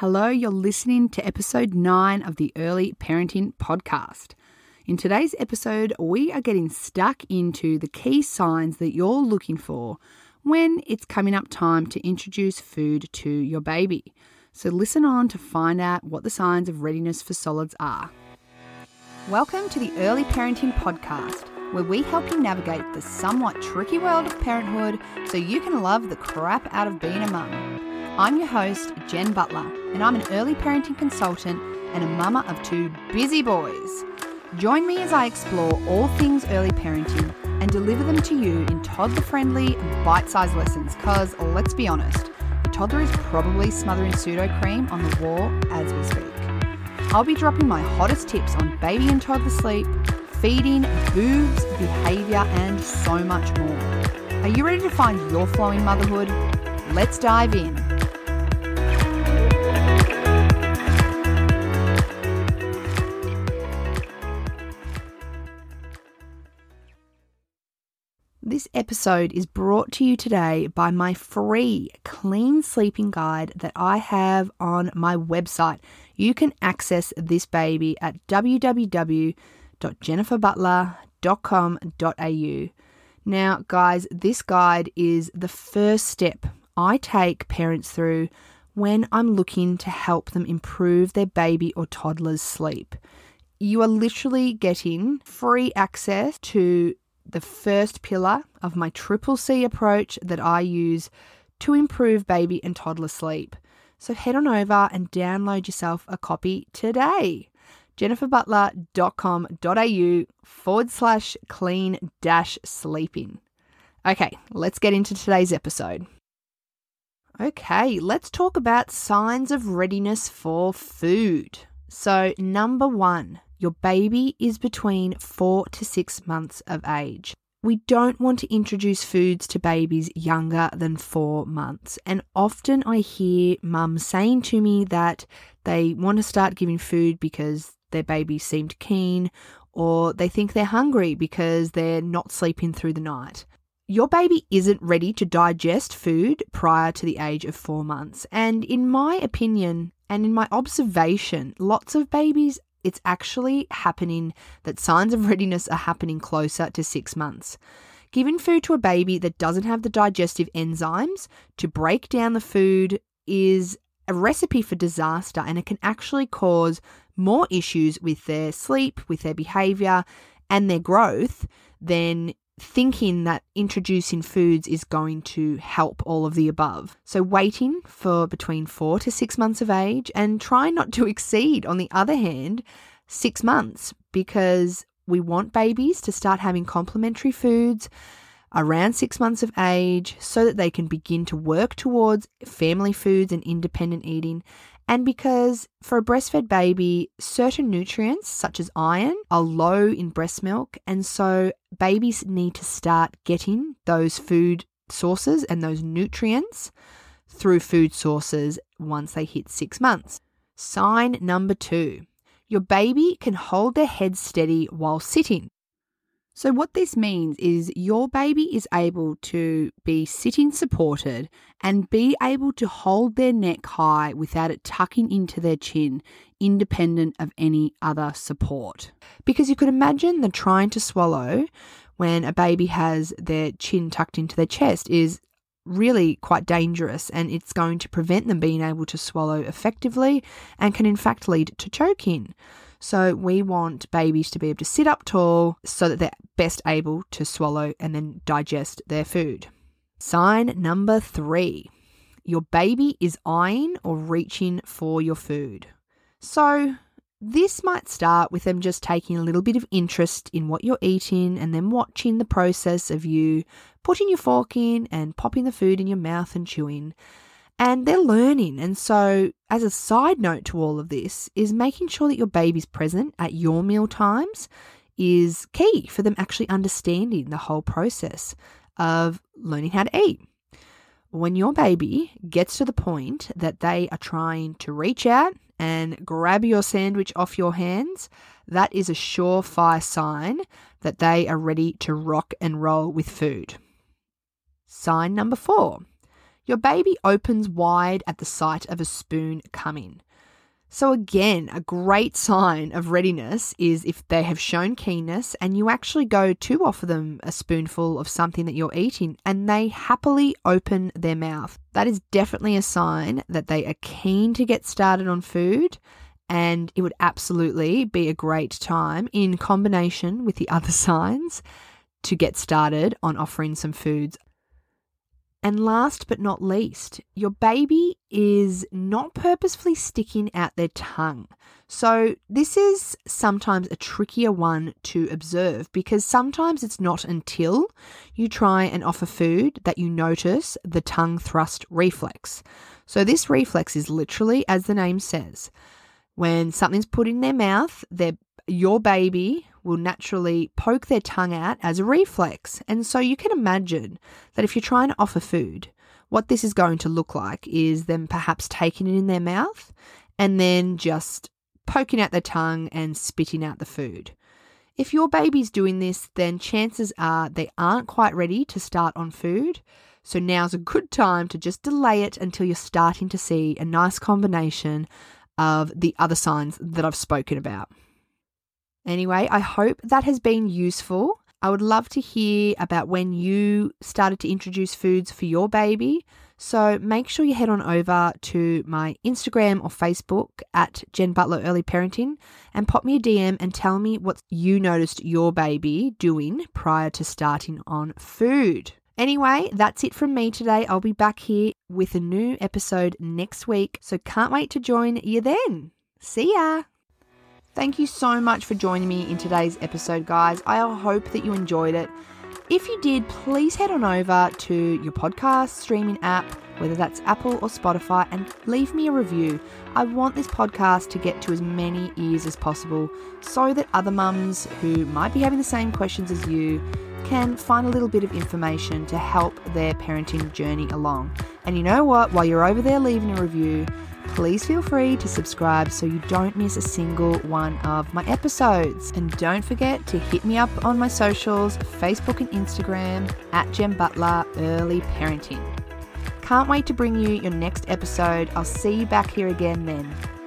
Hello, you're listening to episode 9 of the Early Parenting Podcast. In today's episode, we are getting stuck into the key signs that you're looking for when it's coming up time to introduce food to your baby. So, listen on to find out what the signs of readiness for solids are. Welcome to the Early Parenting Podcast, where we help you navigate the somewhat tricky world of parenthood so you can love the crap out of being a mum. I'm your host, Jen Butler, and I'm an early parenting consultant and a mama of two busy boys. Join me as I explore all things early parenting and deliver them to you in toddler friendly, bite sized lessons. Because let's be honest, the toddler is probably smothering pseudo cream on the wall as we speak. I'll be dropping my hottest tips on baby and toddler sleep, feeding, boobs, behaviour, and so much more. Are you ready to find your flow in motherhood? Let's dive in. This episode is brought to you today by my free clean sleeping guide that I have on my website. You can access this baby at www.jenniferbutler.com.au. Now, guys, this guide is the first step I take parents through when I'm looking to help them improve their baby or toddler's sleep. You are literally getting free access to the first pillar of my triple C approach that I use to improve baby and toddler sleep. So head on over and download yourself a copy today. jenniferbutler.com.au forward slash clean dash sleeping. Okay, let's get into today's episode. Okay, let's talk about signs of readiness for food. So, number one, your baby is between four to six months of age. We don't want to introduce foods to babies younger than four months. And often I hear mums saying to me that they want to start giving food because their baby seemed keen, or they think they're hungry because they're not sleeping through the night. Your baby isn't ready to digest food prior to the age of four months. And in my opinion, and in my observation, lots of babies it's actually happening that signs of readiness are happening closer to six months. Giving food to a baby that doesn't have the digestive enzymes to break down the food is a recipe for disaster and it can actually cause more issues with their sleep, with their behavior, and their growth than thinking that introducing foods is going to help all of the above. So, waiting for between four to six months of age and try not to exceed, on the other hand, six months because we want babies to start having complementary foods around six months of age so that they can begin to work towards family foods and independent eating and because for a breastfed baby, certain nutrients, such as iron, are low in breast milk. And so babies need to start getting those food sources and those nutrients through food sources once they hit six months. Sign number two your baby can hold their head steady while sitting. So, what this means is your baby is able to be sitting supported and be able to hold their neck high without it tucking into their chin, independent of any other support. Because you could imagine the trying to swallow when a baby has their chin tucked into their chest is really quite dangerous and it's going to prevent them being able to swallow effectively and can in fact lead to choking. So we want babies to be able to sit up tall so that they're best able to swallow and then digest their food. Sign number three your baby is eyeing or reaching for your food. So, this might start with them just taking a little bit of interest in what you're eating and then watching the process of you putting your fork in and popping the food in your mouth and chewing and they're learning. And so, as a side note to all of this, is making sure that your baby's present at your meal times is key for them actually understanding the whole process of learning how to eat. When your baby gets to the point that they are trying to reach out and grab your sandwich off your hands, that is a surefire sign that they are ready to rock and roll with food. Sign number four your baby opens wide at the sight of a spoon coming. So, again, a great sign of readiness is if they have shown keenness and you actually go to offer them a spoonful of something that you're eating and they happily open their mouth. That is definitely a sign that they are keen to get started on food and it would absolutely be a great time in combination with the other signs to get started on offering some foods and last but not least, your baby is not purposefully sticking out their tongue. So, this is sometimes a trickier one to observe because sometimes it's not until you try and offer food that you notice the tongue thrust reflex. So, this reflex is literally, as the name says, when something's put in their mouth, their your baby will naturally poke their tongue out as a reflex. And so you can imagine that if you're trying to offer food, what this is going to look like is them perhaps taking it in their mouth and then just poking out their tongue and spitting out the food. If your baby's doing this, then chances are they aren't quite ready to start on food. So now's a good time to just delay it until you're starting to see a nice combination of the other signs that I've spoken about. Anyway, I hope that has been useful. I would love to hear about when you started to introduce foods for your baby. So make sure you head on over to my Instagram or Facebook at Jen Butler Early Parenting and pop me a DM and tell me what you noticed your baby doing prior to starting on food. Anyway, that's it from me today. I'll be back here with a new episode next week, so can't wait to join you then. See ya! Thank you so much for joining me in today's episode, guys. I hope that you enjoyed it. If you did, please head on over to your podcast streaming app, whether that's Apple or Spotify, and leave me a review. I want this podcast to get to as many ears as possible so that other mums who might be having the same questions as you can find a little bit of information to help their parenting journey along. And you know what? While you're over there leaving a review, please feel free to subscribe so you don't miss a single one of my episodes. And don't forget to hit me up on my socials Facebook and Instagram at Jen Butler Early Parenting. Can't wait to bring you your next episode. I'll see you back here again then.